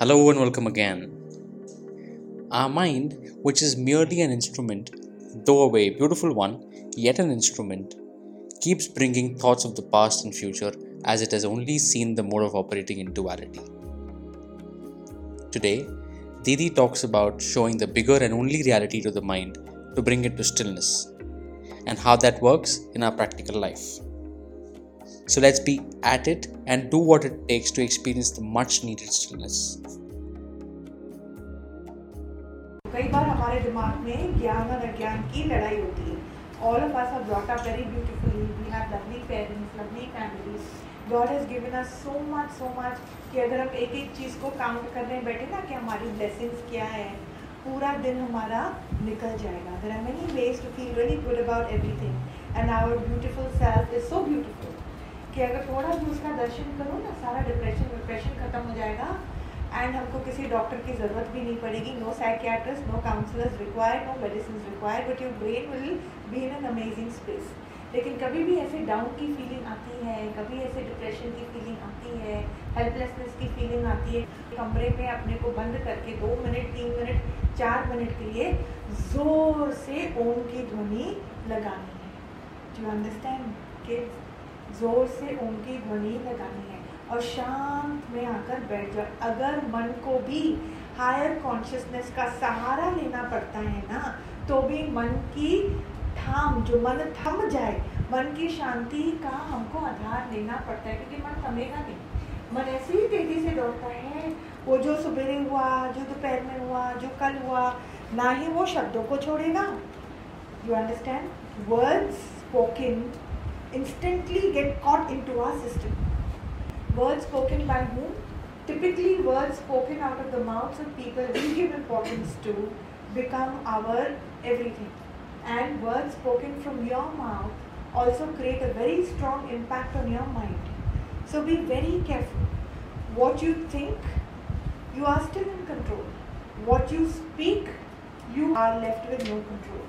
Hello and welcome again. Our mind, which is merely an instrument, though a very beautiful one, yet an instrument, keeps bringing thoughts of the past and future as it has only seen the mode of operating in duality. Today, Didi talks about showing the bigger and only reality to the mind to bring it to stillness and how that works in our practical life. So let's be at it and do what it takes to experience the much needed stillness. कई बार हमारे दिमाग में ज्ञान और अज्ञान की लड़ाई होती है। All of us are brought up very beautifully we have lovely parents lovely families God has given us so much so much कि अगर हम एक एक चीज़ को काउंट करने बैठे ना कि हमारी ब्लेसिंग्स क्या है, पूरा दिन हमारा निकल जाएगा। There are many ways to feel really good about everything and our beautiful self is so beautiful कि अगर थोड़ा भी उसका दर्शन करो ना, सारा डिप्रेशन डिप्रेशन खत्म हो जाएगा। एंड हमको किसी डॉक्टर की ज़रूरत भी नहीं पड़ेगी। No psychiatrist no counsellors required no medicine required but your brain will be in an amazing space लेकिन कभी भी ऐसे डाउन की फीलिंग आती है, कभी ऐसे डिप्रेशन की फीलिंग आती है हेल्पलेसनेस की फीलिंग आती है, कमरे में अपने को बंद करके दो मिनट तीन मिनट चार मिनट के लिए ज़ोर से ओम की ध्वनि लगानी है। डू अंडरस्टैंड किड्स ज़ोर से ओम की ध्वनि लगानी है और शांत में आकर बैठ जाए अगर मन को भी हायर कॉन्शियसनेस का सहारा लेना पड़ता है ना तो भी मन की थाम, जो मन थम जाए, मन की शांति का हमको आधार लेना पड़ता है, क्योंकि मन थमेगा नहीं। मन ऐसे ही तेज़ी से दौड़ता है, वो जो सवेरे हुआ, जो दोपहर में हुआ, जो कल हुआ, ना ही वो शब्दों को छोड़ेगा। You understand words spoken instantly get caught into our system. Words spoken by whom? Typically, words spoken out of the mouths of people we give importance to become our everything. And words spoken from your mouth also create a very strong impact on your mind. So be very careful. What you think, you are still in control. What you speak, you are left with no control.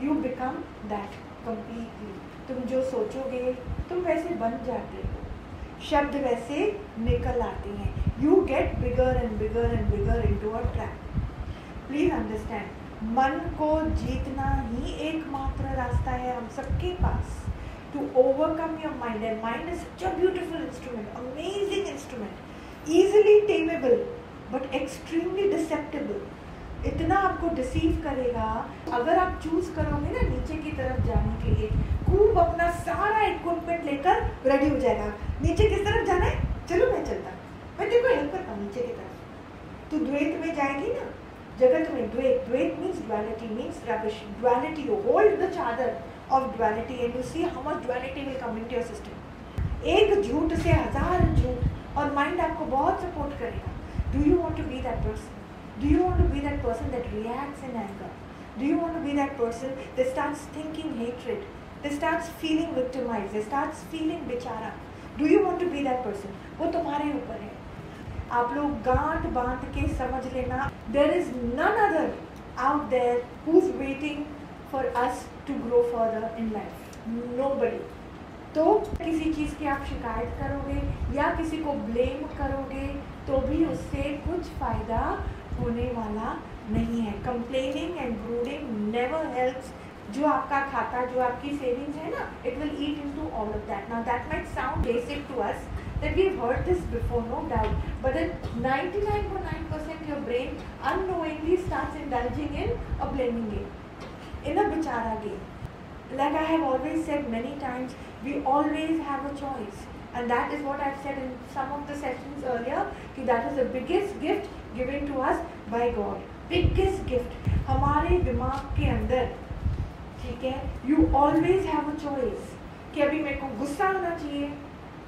You become that completely. तुम जो सोचोगे, तुम वैसे बन जाते हो। शब्द वैसे निकल आते हैं। You get bigger and bigger and bigger into a trap please understand मन को जीतना ही एकमात्र रास्ता है हम सबके पास। To overcome your mind and mind is such a beautiful instrument amazing instrument easily tameable but extremely deceptible इतना आपको डिसीव करेगा। अगर आप चूज़ करोगे ना नीचे की तरफ़ जाने के लिए, खूब अपना सारा इक्विपमेंट लेकर रेडी हो जाएगा। नीचे किस तरफ़ जाना है? चलो मैं चलता। मैं तेरे को हेल्प करता हूँ नीचे की तरफ़। तू द्वैत में जाएगी ना। जगत में द्वैत। द्वैत means duality means rubbish duality hold the चादर of duality and you see how much duality will come into your system एक झूठ से हज़ार झूठ और माइंड आपको बहुत सपोर्ट करेगा। Do you want to be that person Do you want to be that person that reacts in anger? Do you want to be that person that starts thinking hatred? That starts feeling victimized? That starts feeling bichara? Do you want to be that person? वो तुम्हारे ऊपर है आप लोग गांठ बाँध के समझ लेना there is none other who is waiting for us to grow further in life nobody तो किसी चीज़ की आप शिकायत करोगे या किसी को ब्लेम करोगे तो भी उससे कुछ फ़ायदा होने वाला नहीं है। Complaining and groaning never help जो आपका खाता, जो आपकी सेविंग्स है ना it will eat into all of that now that might sound basic to us that we heard this before no doubt but in ninety nine point nine percent your brain annoyingly start in indulging in a blaming game in a बिचारा game like I have always said many times we always have a choice and that is what I've said in some of the session earlier that is the the biggest गिफ्ट given to us by God. Biggest gift. हमारे दिमाग के अंदर, ठीक है? You always have a choice कि अभी मेरे को गुस्सा आना चाहिए।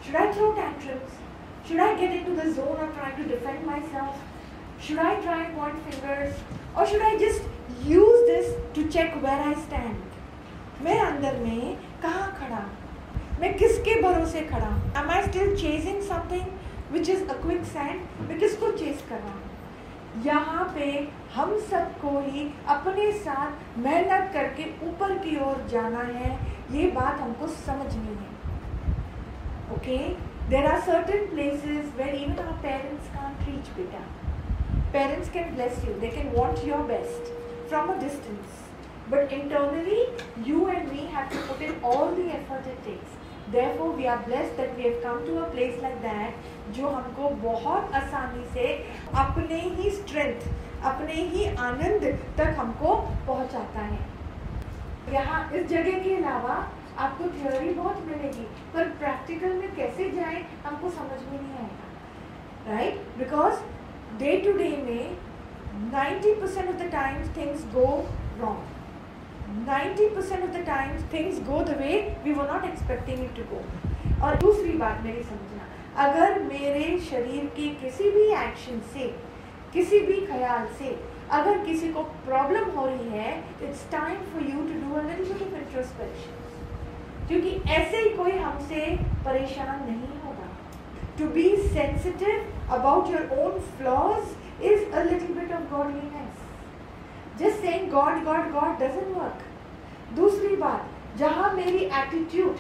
Should I throw tantrums should I get into the zone of trying to defend myself should I try point fingers और should I just use this to check where I stand मैं अंदर में कहाँ खड़ा? मैं किसके भरोसे खड़ा? Am I still chasing something which is a quicksand मैं किसको चेज कर रहा हूँ? यहाँ पे हम सबको ही अपने साथ मेहनत करके ऊपर की ओर जाना है। ये बात हमको समझनी है। Okay there are certain places where even our parents can't reach बेटा। Parents can bless you they can want your best from a distance but internally you and me have to put in all the effort it takes Therefore, we are blessed that we have come to a place like that जो हमको बहुत आसानी से अपने ही strength अपने ही आनंद तक हमको पहुंचाता है। यहाँ इस जगह के अलावा आपको थ्योरी बहुत मिलेगी पर प्रैक्टिकल में कैसे जाए हमको समझ में नहीं आएगा। Right because day to day में 90% of the times things go wrong 90% of the times things go the way we were not expecting it to go. और दूसरी बात मेरी समझना, अगर मेरे शरीर के किसी भी एक्शन से, किसी भी ख्याल से, अगर किसी को प्रॉब्लम हो रही है it's time for you to do a of introspection क्योंकि ऐसे ही कोई हमसे परेशान नहीं होगा। To be sensitive about your own flaws is a little bit of godliness just saying God God God doesn't work दूसरी बात, जहाँ मेरी एटीट्यूड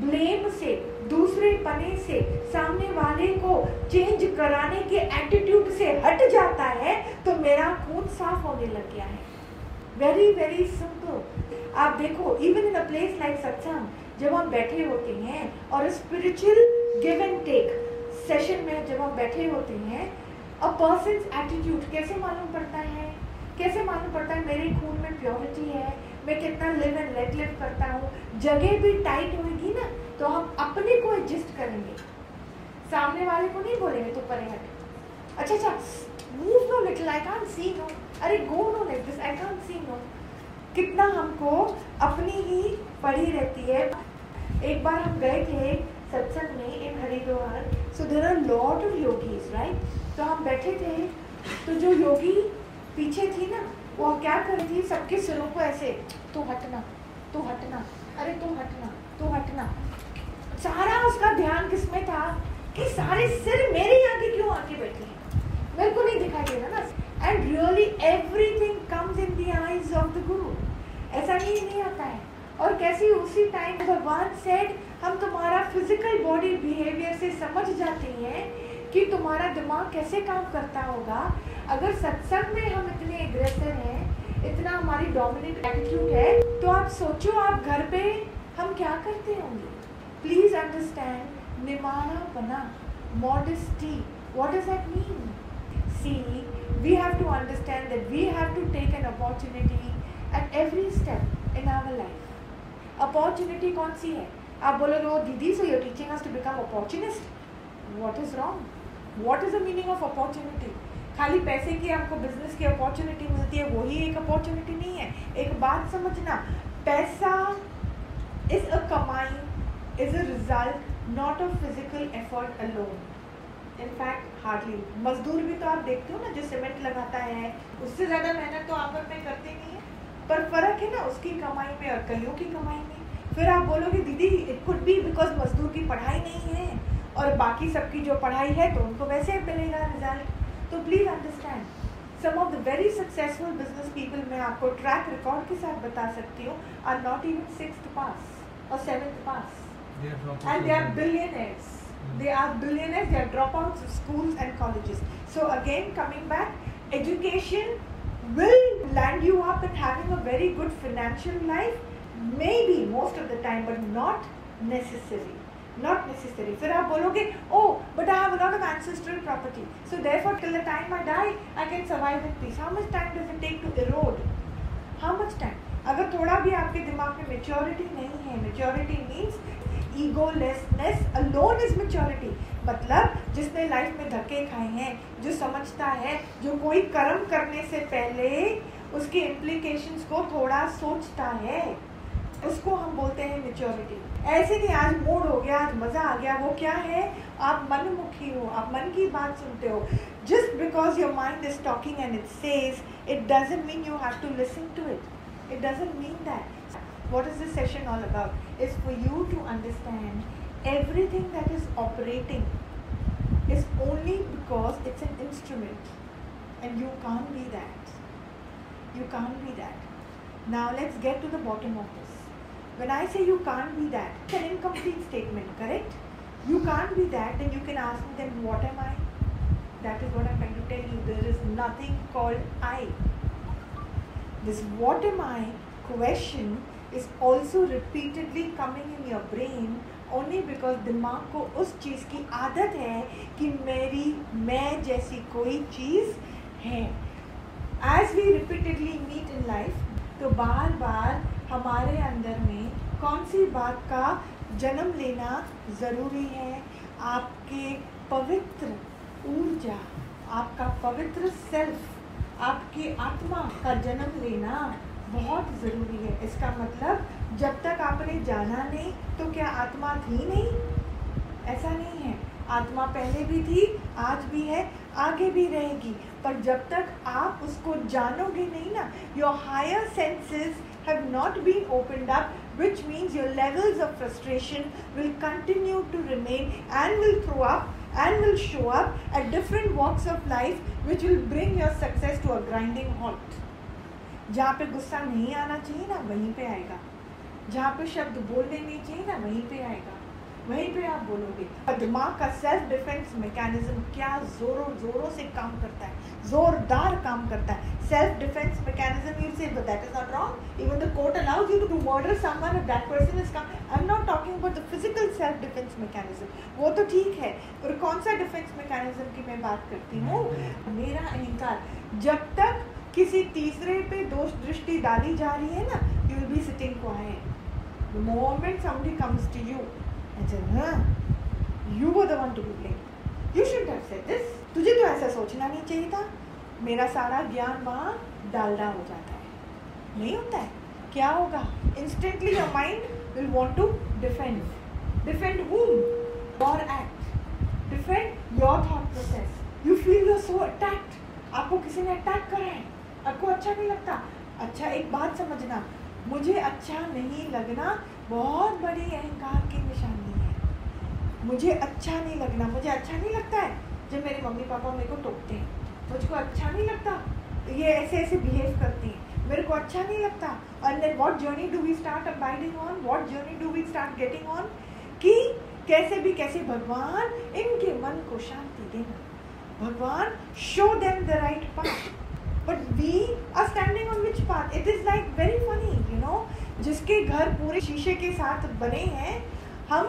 ब्लेम से, दूसरे पने से, सामने वाले को चेंज कराने के एटीट्यूड से हट जाता है तो मेरा खून साफ़ होने लग गया है। वेरी वेरी सिंपल आप देखो even in a place like satsang जब हम बैठे होते हैं और spiritual give and take session में जब हम बैठे होते हैं अ पर्सन एटीट्यूड कैसे मालूम पड़ता है? कैसे मालूम पड़ता है मेरे खून में प्योरिटी है? मैं कितना लिव एंड लेट लिव करता हूँ? जगह भी टाइट होगी ना तो हम अपने को एडजस्ट करेंगे। सामने वाले को नहीं बोलेंगे तो परे हट। अच्छा अच्छा move no little I can see no अरे go no like this I can't see no कितना हमको अपनी ही पड़ी रहती है। एक बार हम गए थे सत्संग में in Haridwar so there are lot of yogis right तो हम बैठे थे तो जो योगी पीछे थी ना, वो क्या कर रही थी? सबके सिरों को ऐसे, तू हटना तू हटना अरे तू हटना तू हटना सारा उसका ध्यान किसमें था कि सारे सिर मेरे आगे क्यों आके बैठे हैं? मेरे को नहीं दिखाई दे रहा ना। And really everything comes in the eyes of the guru ऐसा नहीं नहीं आता है। और कैसे उसी टाइम भगवान सेड हम तुम्हारा फ़िज़िकल बॉडी बिहेवियर से समझ जाते हैं कि तुम्हारा दिमाग कैसे काम करता होगा अगर सत्संग में हम इतने एग्रेसिव हैं, इतना हमारी डोमिनेट एटीट्यूड है तो आप सोचो आप घर पे हम क्या करते होंगे? प्लीज़ अंडरस्टैंड निमाना बना modesty what is that mean see we have to understand that we have to take an opportunity at every step in our life opportunity कौन सी है? आप बोलोगे वो दीदी so your teaching to become opportunist what is wrong what is the meaning of opportunity खाली पैसे की आपको बिज़नेस की अपॉर्चुनिटी मिलती है, वही एक अपॉर्चुनिटी नहीं है। एक बात समझना, पैसा इज़ अ कमाई is a result not a physical effort alone in fact hardly मजदूर भी तो आप देखते हो ना, जो सीमेंट लगाता है, उससे ज़्यादा मेहनत तो आप में करते नहीं है। पर फ़र्क है ना उसकी कमाई में और कईयों की कमाई में। फिर आप बोलोगे, दीदी इट कुड बी बिकॉज़ मजदूर की पढ़ाई नहीं है और बाकी सबकी जो पढ़ाई है तो उनको वैसे मिलेगा रिज़ल्ट तो please understand some of the very successful business people मैं आपको ट्रैक रिकॉर्ड के साथ बता सकती हूँ are not even six pass और seventh pass and they are billionaires. They are billionaires. They are dropouts of schools and colleges. So again, coming back, education will land you up in having a very good financial life. Maybe most of the time, but not necessary. Not necessary. फिर आप बोलोगे, oh, but I have a lot of ancestral property. So therefore, till the time I die, I can survive with peace. How much time does it take to erode? How much time? अगर थोड़ा भी आपके दिमाग में maturity नहीं है maturity means egolessness alone is maturity मतलब जिसने लाइफ में धक्के खाए हैं जो समझता है जो कोई कर्म करने से पहले उसके इम्प्लीकेशंस को थोड़ा सोचता है उसको हम बोलते हैं मेच्योरिटी ऐसे नहीं आज मूड हो गया, आज मज़ा आ गया, वो क्या है? आप मनमुखी हो, आप मन की बात सुनते हो। Just because your mind is talking and it says it doesn't mean you have to listen to it it doesn't mean that what is this session all about is for you to understand everything that is operating is only because it's an instrument and you can be that you can be that now let's get to the bottom of this When I say you can't be that, it's an incomplete statement, correct? You can't be that, then you can ask me, then what am I? That is what I'm trying to tell you. There is nothing called I. This what am I question is also repeatedly coming in your brain only because दिमाग को उस चीज़ की आदत है कि मेरी मैं जैसी कोई चीज़ है as we repeatedly meet in life तो बार बार हमारे अंदर में कौन सी बात का जन्म लेना ज़रूरी है? आपके पवित्र ऊर्जा, आपका पवित्र सेल्फ आपके आत्मा का जन्म लेना बहुत ज़रूरी है। इसका मतलब जब तक आपने जाना नहीं तो क्या आत्मा थी नहीं? ऐसा नहीं है। आत्मा पहले भी थी, आज भी है, आगे भी रहेगी। पर जब तक आप उसको जानोगे नहीं ना your higher senses have not been opened up which means your levels of frustration will continue to remain and will throw up and will show up at different walks of life which will bring your success to a grinding halt जहाँ पे गुस्सा नहीं आना चाहिए ना वहीं पे आएगा जहाँ पे शब्द बोलने नहीं चाहिए ना वहीं पे आएगा वहीं पे आप बोलोगे। और दिमाग का सेल्फ डिफेंस मैकेनिज्म क्या जोरों जोरों से काम करता है, जोरदार काम करता है। Self defence mechanism you say but that is not wrong even the court allows you to murder someone if that person is come I am not talking about the physical self defence mechanism वो तो ठीक है, पर कौन सा defence mechanism की मैं बात करती हूँ? मेरा अहंकार। जब तक किसी तीसरे पे दोष दृष्टि डाली जा रही है ना you will be sitting quiet the moment somebody comes to you you were the one to be blame you should have said this तुझे तो ऐसा सोचना नहीं चाहिए था। मेरा सारा ज्ञान वहाँ डालडा हो जाता है। नहीं होता है। क्या होगा? Instantly your mind will want to defend defend whom? Your act defend your thought process you feel you so attacked आपको किसी ने अटैक करा है। आपको अच्छा नहीं लगता। अच्छा एक बात समझना। मुझे अच्छा नहीं लगना बहुत बड़ी अहंकार की निशानी है। मुझे अच्छा नहीं लगना। मुझे अच्छा नहीं लगता है जब मेरे मम्मी पापा मेरे को टोकते हैं। मुझको अच्छा नहीं लगता। ये ऐसे ऐसे बिहेव करती हैं। मेरे को अच्छा नहीं लगता। और then what journey do we start abiding on what journey do we start getting on कि कैसे भी कैसे भगवान इनके मन को शांति देना। भगवान show them the right path but we are standing on which path it is like very funny you know जिसके घर पूरे शीशे के साथ बने हैं हम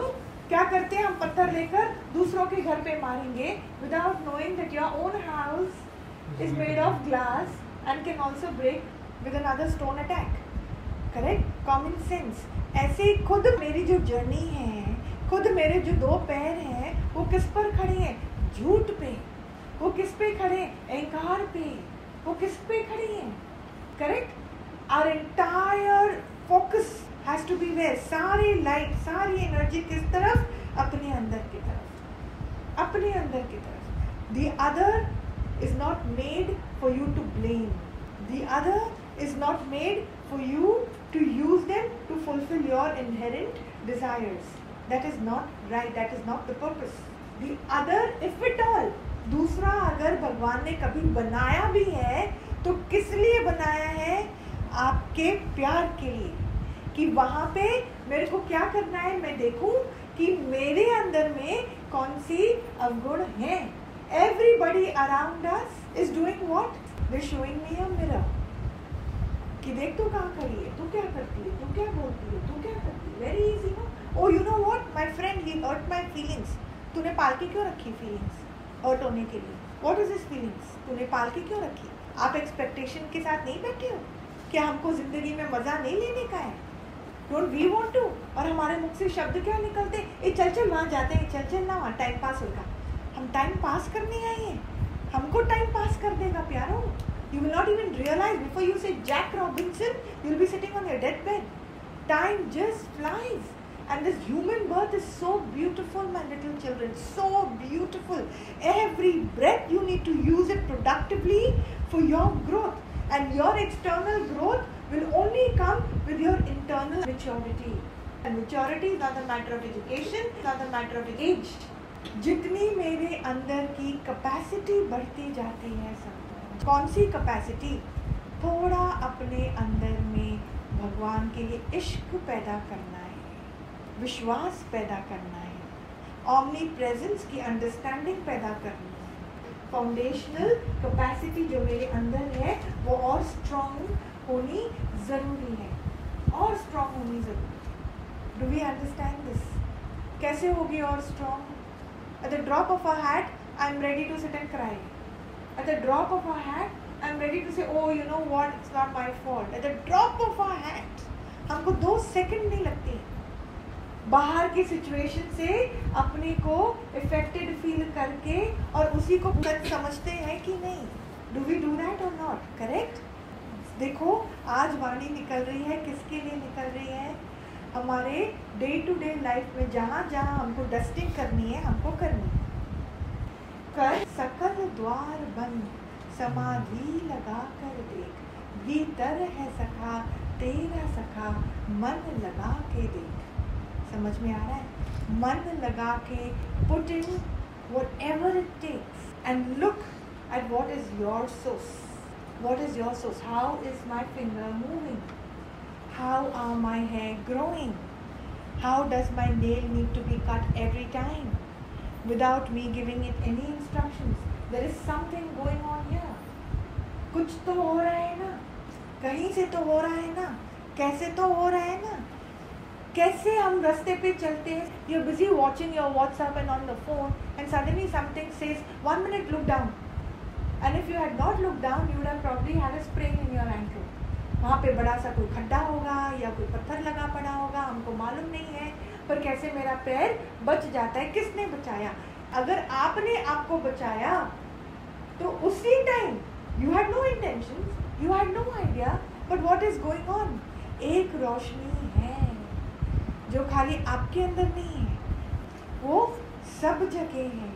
क्या करते हैं? हम पत्थर लेकर दूसरों के घर पे मारेंगे without knowing that your own house is made of glass and can also break with another stone attack correct common sense ऐसे खुद मेरी जो जर्नी है खुद मेरे जो दो पैर हैं वो किस पर खड़े हैं? झूठ पे। वो किस पे खड़े हैं? अहंकार पे। वो किस पे खड़े हैं? Correct our entire focus has to be where सारी लाइट सारी एनर्जी किस तरफ़? अपने अंदर की तरफ़। अपने अंदर की तरफ़। The other is not made for you to blame the other is not made for you to use them to fulfil your inherent desires that is not right that is not the purpose. The other if it all दूसरा अगर भगवान ने कभी बनाया भी है तो किस लिए बनाया है? आपके प्यार के लिए। कि वहाँ पे मेरे को क्या करना है, मैं देखूँ कि मेरे अंदर में कौन सी अवगुण है। Everybody around us is doing what they showing me a mirror कि देख तू कहाँ खड़ी है, तू क्या करती है, तू क्या बोलती है, तू क्या करती है? Very easy no? Oh you know what my friend he hurt my feelings तूने पालकी क्यों रखी फीलिंग्स हर्ट होने के लिए। वॉट इज़ इज़ फीलिंग्स तूने पाल के क्यों रखी? आप एक्सपेक्टेशन के साथ नहीं बैठे हो? क्या हमको ज़िंदगी में मज़ा नहीं लेने का है? डोंट वी वॉन्ट टू और हमारे मुख से शब्द क्या निकलते? ये चल चल ना जाते हैं। चल चल, ना टाइम पास होगा। हम टाइम पास करने आए हैं। हमको टाइम पास कर देगा, प्यारो। You will not even realise before you say Jack Robinson you'll be sitting on your dead bed time just flies and this human birth is so beautiful my little children so beautiful every breath you need to use it productively for your growth and your external growth will only come with your internal maturity. And maturity is not a matter of education, it's not a matter of age. जितनी मेरे अंदर की capacity बढ़ती जाती है सब कौन सी capacity थोड़ा अपने अंदर में भगवान के लिए इश्क पैदा करना है विश्वास पैदा करना है ऑमनी प्रेजेंस की अंडरस्टैंडिंग पैदा करनी है फाउंडेशनल कैपेसिटी जो मेरे अंदर है वो और स्ट्रॉन्ग होनी ज़रूरी है, और स्ट्रॉन्ग होनी ज़रूरी है। डू वी अंडरस्टैंड दिस कैसे होगी और strong at the drop of a hat I am ready to sit and cry at the drop of a hat I am ready to say oh you know what it's not my fault at the drop of a hat हमको दो second नहीं लगते। बाहर की situation से अपने को affected feel करके और उसी को समझते हैं कि नहीं। Do we do that or not correct देखो, आज वाणी निकल रही है, किसके लिए निकल रही है? हमारे डे टू डे लाइफ में जहाँ जहाँ हमको डस्टिंग करनी है, हमको करनी है। कर सकल द्वार बंद समाधि लगा कर देख। भीतर है सखा, तेरा सखा, मन लगा के देख। समझ में आ रहा है? मन लगा के put in whatever it takes and look at what is your source what is your source how is my finger moving how are my hair growing how does my nail need to be cut every time without me giving it any instructions there is something going on here कुछ तो हो रहा है ना कहीं से तो हो रहा है ना कैसे तो हो रहा है ना कैसे हम रास्ते पे चलते हैं you are busy watching your WhatsApp and on the phone and suddenly something says one minute look down and if you had not look down you have probably had a sprain in your ankle वहाँ पे बड़ा सा कोई खड्डा होगा या कोई पत्थर लगा पड़ा होगा, हमको मालूम नहीं है, पर कैसे मेरा पैर बच जाता है, किसने बचाया? अगर आपने आपको बचाया तो उसी time you had no intention you had no idea but what is going on एक रोशनी है, जो खाली आपके अंदर नहीं है, वो सब जगह है,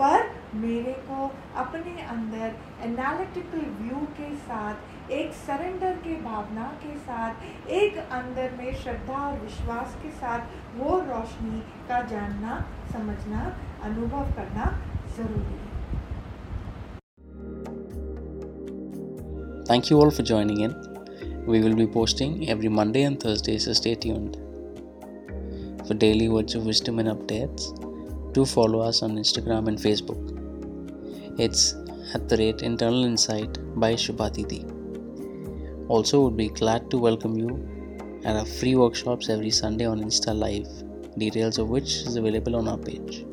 पर मेरे को अपने अंदर एनालिटिकल व्यू के साथ एक सरेंडर के भावना के साथ एक अंदर में श्रद्धा और विश्वास के साथ वो रोशनी का जानना समझना अनुभव करना ज़रूरी है Thank you all for joining in. We will be posting every Monday and Thursday, so stay tuned. For daily words of wisdom and updates, do follow us on Instagram and Facebook. It's at the rate Internal Insight by Shubhatiti. Also, would be glad to welcome you at our free workshops every Sunday on Insta Live, details of which is available on our page.